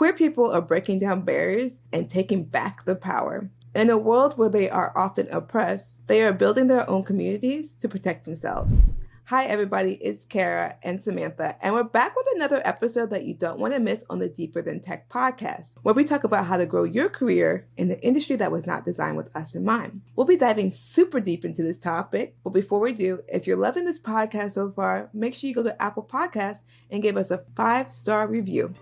Queer people are breaking down barriers and taking back the power. In a world where they are often oppressed, they are building their own communities to protect themselves. Hi, everybody, it's Kara and Samantha, and we're back with another episode that you don't want to miss on the Deeper Than Tech podcast, where we talk about how to grow your career in the industry that was not designed with us in mind. We'll be diving super deep into this topic, but before we do, if you're loving this podcast so far, make sure you go to Apple Podcasts and give us a five star review.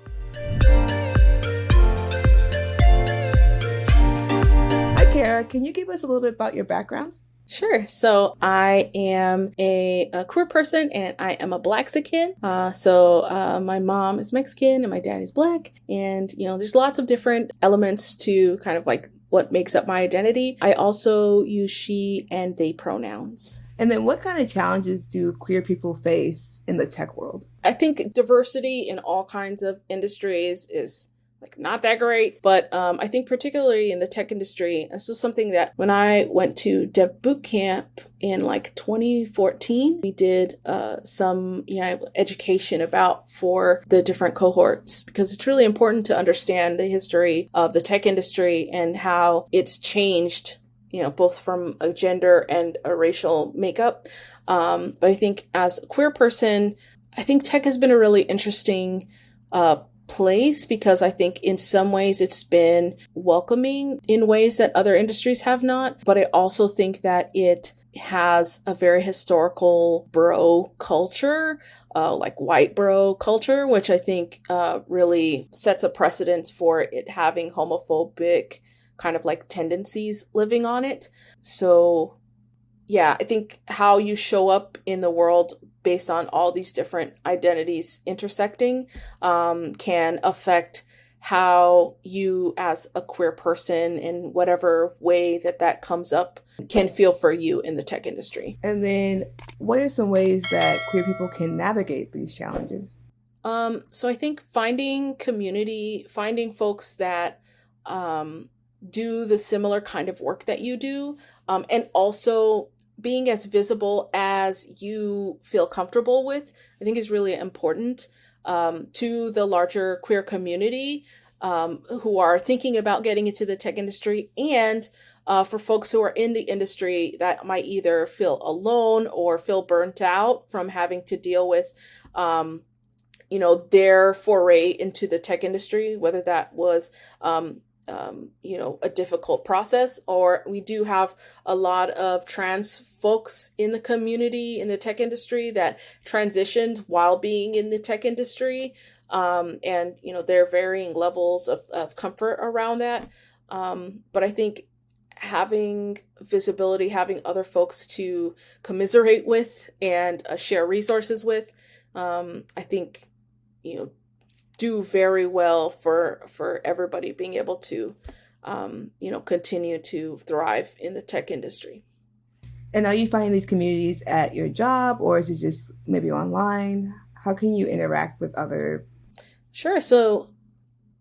Kara, can you give us a little bit about your background? Sure. So I am a, a, queer person and I am a Blaxican. Uh, so uh, my mom is Mexican and my dad is black. And, you know, there's lots of different elements to kind of like what makes up my identity. I also use she and they pronouns. And then what kind of challenges do queer people face in the tech world? I think diversity in all kinds of industries is like not that great. But um, I think particularly in the tech industry, this was something that when I went to Dev Boot Camp in like 2014, we did uh, some you know, education about for the different cohorts because it's really important to understand the history of the tech industry and how it's changed. You know, both from a gender and a racial makeup. Um, but I think as a queer person, I think tech has been a really interesting uh, place because I think in some ways it's been welcoming in ways that other industries have not. But I also think that it has a very historical bro culture, uh, like white bro culture, which I think uh, really sets a precedent for it having homophobic kind of like tendencies living on it. So, yeah, I think how you show up in the world based on all these different identities intersecting um, can affect how you as a queer person in whatever way that that comes up can feel for you in the tech industry. And then what are some ways that queer people can navigate these challenges? Um, so i think finding community finding folks that um, do the similar kind of work that you do um, and also being as visible as you feel comfortable with, I think is really important um, to the larger queer community um, who are thinking about getting into the tech industry and uh, for folks who are in the industry that might either feel alone or feel burnt out from having to deal with um, you know their foray into the tech industry whether that was um, um, you know a difficult process or we do have a lot of trans folks in the community in the tech industry that transitioned while being in the tech industry. Um, and you know there are varying levels of, of comfort around that. Um, but i think having visibility having other folks to commiserate with and uh, share resources with um, i think you know do very well for for everybody being able to um, you know continue to thrive in the tech industry and are you finding these communities at your job or is it just maybe online how can you interact with other sure so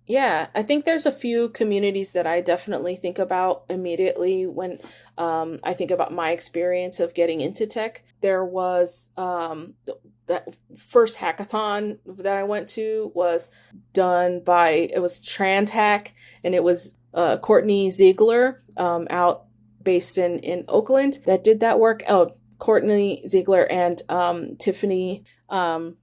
yeah, I think there's a few communities that I definitely think about immediately when um, I think about my experience of getting into tech. There was um, that first hackathon that I went to was done by it was TransHack and it was uh, Kortney Ziegler um, out based in in Oakland that did that work. Oh, Kortney Ziegler and um, Tiffany. Um,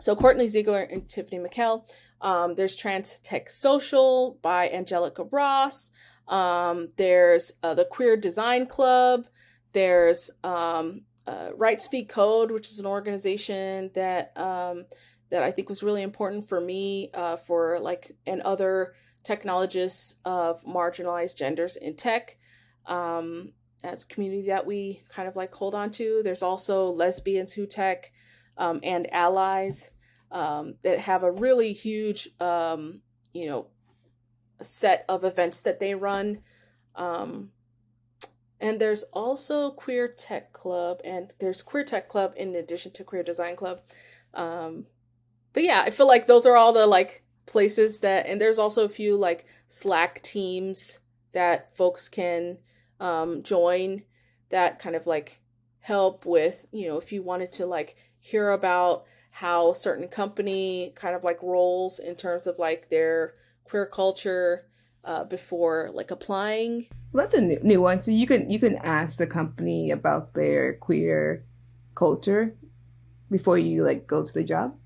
so Kortney Ziegler and Tiffany Mikell. Um, there's Trans Tech Social by Angelica Ross. Um, there's uh, the Queer Design Club. There's um, uh, Write Speak Code, which is an organization that um, that I think was really important for me uh, for like and other technologists of marginalized genders in tech. Um, a community that we kind of like hold on to. There's also lesbians who tech um, and allies um, that have a really huge, um, you know, set of events that they run. Um, and there's also Queer Tech Club, and there's Queer Tech Club in addition to Queer Design Club. Um, but yeah, I feel like those are all the like places that, and there's also a few like Slack teams that folks can um, join that kind of like help with, you know, if you wanted to like hear about how certain company kind of like rolls in terms of like their queer culture uh, before like applying. Well, that's a new, new one. So you can you can ask the company about their queer culture before you like go to the job.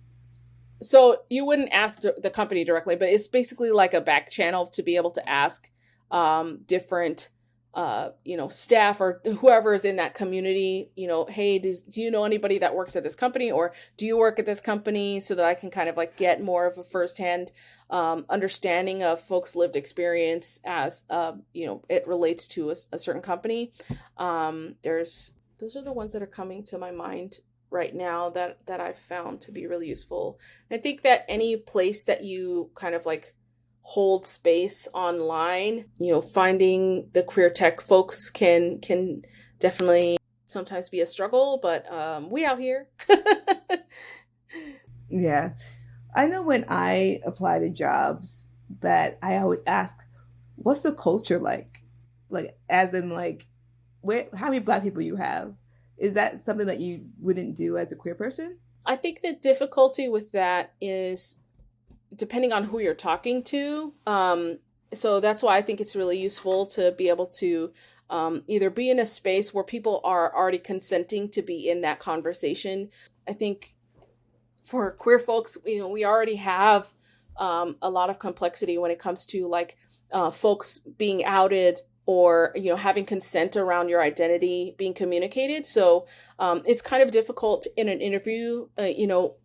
So you wouldn't ask the company directly, but it's basically like a back channel to be able to ask um, different uh, you know, staff or whoever is in that community, you know, hey, does, do you know anybody that works at this company or do you work at this company so that I can kind of like get more of a firsthand um, understanding of folks' lived experience as, uh, you know, it relates to a, a certain company. Um, there's, those are the ones that are coming to my mind right now that, that I've found to be really useful. I think that any place that you kind of like hold space online. You know, finding the queer tech folks can can definitely sometimes be a struggle, but um, we out here. yeah, I know when I apply to jobs that I always ask, "What's the culture like?" Like, as in, like, where how many black people you have. Is that something that you wouldn't do as a queer person? I think the difficulty with that is depending on who you're talking to. Um, so that's why I think it's really useful to be able to um, either be in a space where people are already consenting to be in that conversation. I think for queer folks, you know, we already have um, a lot of complexity when it comes to like uh, folks being outed or you know having consent around your identity being communicated so um, it's kind of difficult in an interview uh, you know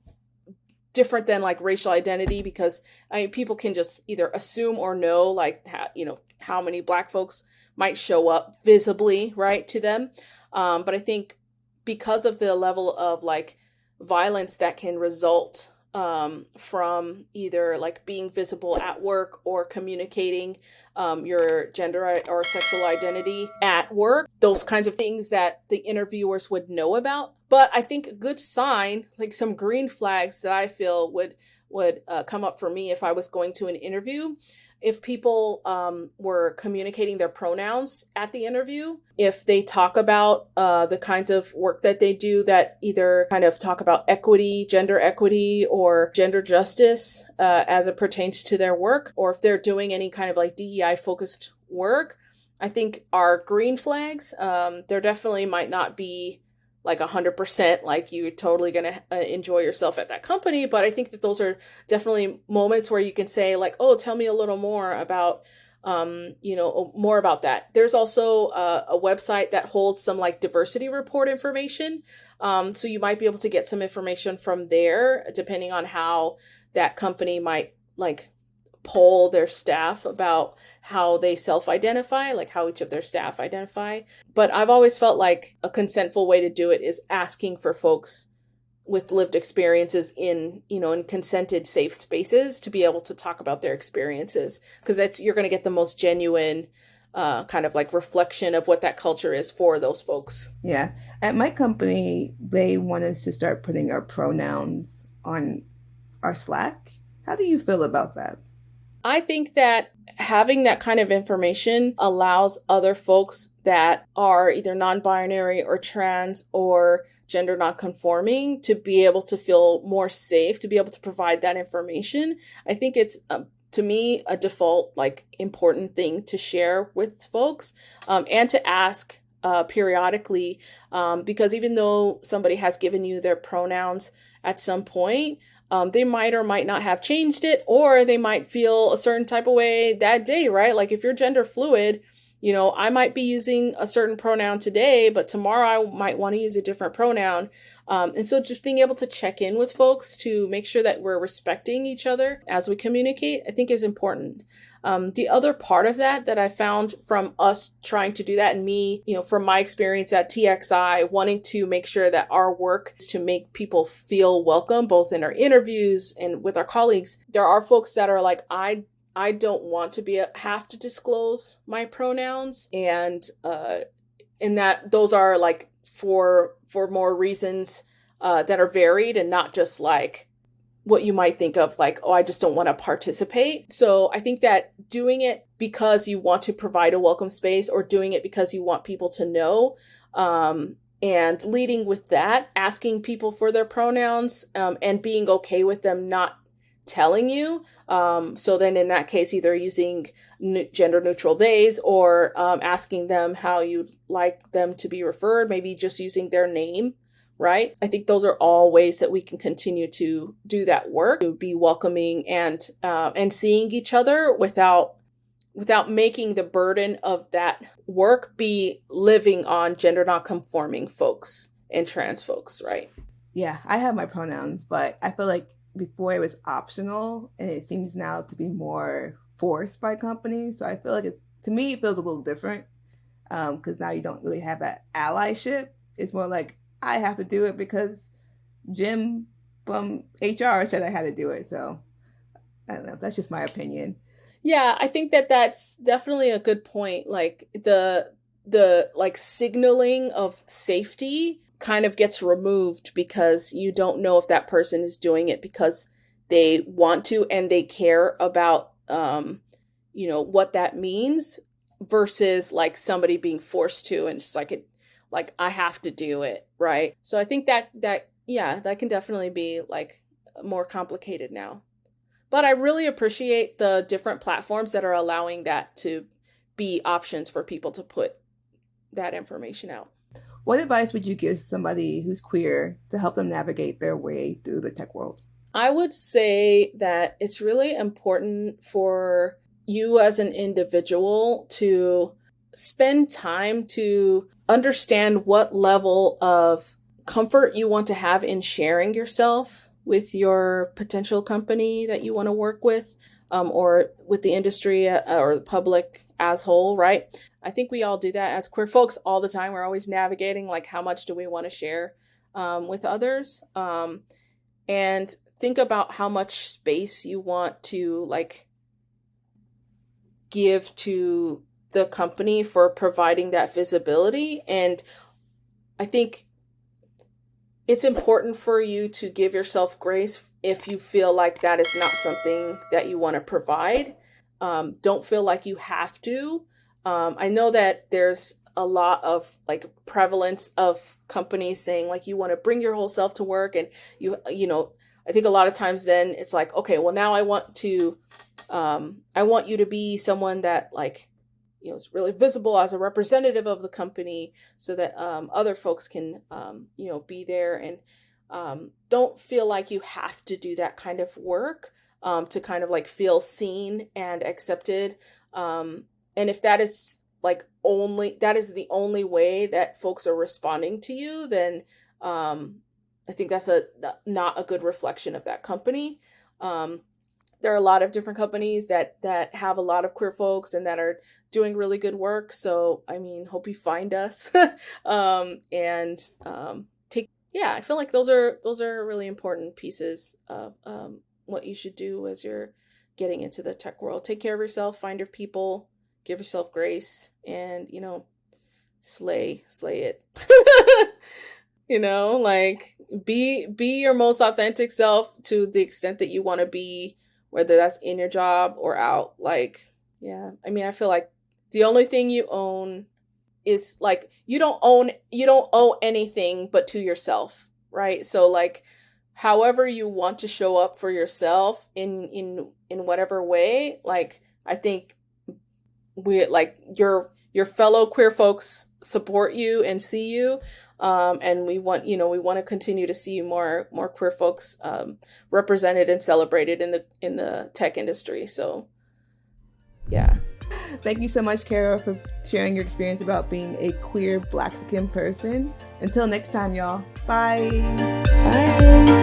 different than like racial identity because I mean, people can just either assume or know like how, you know how many black folks might show up visibly right to them um, but i think because of the level of like violence that can result um, from either like being visible at work or communicating um, your gender or sexual identity at work, those kinds of things that the interviewers would know about. But I think a good sign, like some green flags that I feel would would uh, come up for me if I was going to an interview if people um, were communicating their pronouns at the interview, if they talk about uh, the kinds of work that they do that either kind of talk about equity, gender equity, or gender justice uh, as it pertains to their work, or if they're doing any kind of like DEI focused work, I think are green flags. Um, there definitely might not be like 100% like you're totally going to uh, enjoy yourself at that company. But i think that those are definitely moments where you can say like oh tell me a little more about um, you know more about that. There's also uh, a website that holds some like diversity report information. Um, so you might be able to get some information from there depending on how that company might like poll their staff about how they self identify, like how each of their staff identify. But I've always felt like a consentful way to do it is asking for folks with lived experiences in you know in consented safe spaces to be able to talk about their experiences because that's you're going to get the most genuine uh, kind of like reflection of what that culture is for those folks. Yeah. At my company they want us to start putting our pronouns on our slack. How do you feel about that I think that having that kind of information allows other folks that are either non binary or trans or gender non-conforming to be able to feel more safe to be able to provide that information. I think it's um, to me a default like important thing to share with folks um, and to ask uh, periodically um, because even though somebody has given you their pronouns at some point um, they might or might not have changed it, or they might feel a certain type of way that day, right? Like if you're gender fluid, you know, I might be using a certain pronoun today, but tomorrow I might want to use a different pronoun. Um, and so just being able to check in with folks to make sure that we're respecting each other as we communicate, I think is important. Um, the other part of that that I found from us trying to do that and me, you know, from my experience at TXI, wanting to make sure that our work is to make people feel welcome, both in our interviews and with our colleagues. There are folks that are like, I I don't want to be a, have to disclose my pronouns and uh and that those are like for for more reasons uh that are varied and not just like what you might think of like, oh, I just don't want to participate. So I think that doing it because you want to provide a welcome space or doing it because you want people to know um, and leading with that, asking people for their pronouns um, and being okay with them not telling you. Um, so then, in that case, either using n- gender neutral days or um, asking them how you'd like them to be referred, maybe just using their name. Right. I think those are all ways that we can continue to do that work, to be welcoming and uh, and seeing each other without without making the burden of that work be living on gender non-conforming folks and trans folks, right? Yeah, I have my pronouns, but I feel like before it was optional and it seems now to be more forced by companies. So I feel like it's to me it feels a little different because um, now you don't really have that allyship. It's more like I have to do it because Jim from HR said I had to do it. So I don't know. That's just my opinion. Yeah, I think that that's definitely a good point. Like the the like signaling of safety kind of gets removed because you don't know if that person is doing it because they want to and they care about um you know what that means versus like somebody being forced to and just like it like I have to do it, right? So I think that that yeah, that can definitely be like more complicated now. But I really appreciate the different platforms that are allowing that to be options for people to put that information out. What advice would you give somebody who's queer to help them navigate their way through the tech world? I would say that it's really important for you as an individual to spend time to understand what level of comfort you want to have in sharing yourself with your potential company that you want to work with um, or with the industry uh, or the public as whole right? I think we all do that as queer folks all the time. We're always navigating like how much do we want to share um, with others um, and think about how much space you want to like give to the company for providing that visibility and i think it's important for you to give yourself grace if you feel like that is not something that you want to provide. Um, don't feel like you have to. Um, I know that there's a lot of like prevalence of companies saying like you want to bring your whole self to work and you you know I think a lot of times then it's like okay well now I want to um, I want you to be someone that like you know is really visible as a representative of the company so that um, other folks can um, you know be there and um, don't feel like you have to do that kind of work um, to kind of like feel seen and accepted. Um, and if that is like only that is the only way that folks are responding to you then um, i think that's a not a good reflection of that company there are a lot of different companies that that have a lot of queer folks and that are doing really good work. So i mean hope you find us. Um, and um, take yeah i feel like those are those are really important pieces of um, what you should do as you're getting into the tech world. Take care of yourself find your people give yourself grace and you know slay slay it. You know like be be your most authentic self to the extent that you want to be whether that's in your job or out. Like, yeah, I mean, I feel like the only thing you own is like you don't own you don't owe anything but to yourself, right? So like however you want to show up for yourself in in in whatever way, like I think we like your your fellow queer folks support you and see you um, and we want you know we want to continue to see more more queer folks um, represented and celebrated in the in the tech industry so yeah. Thank you so much kara for sharing your experience about being a queer Blaxican person. Until next time y'all. Bye. Bye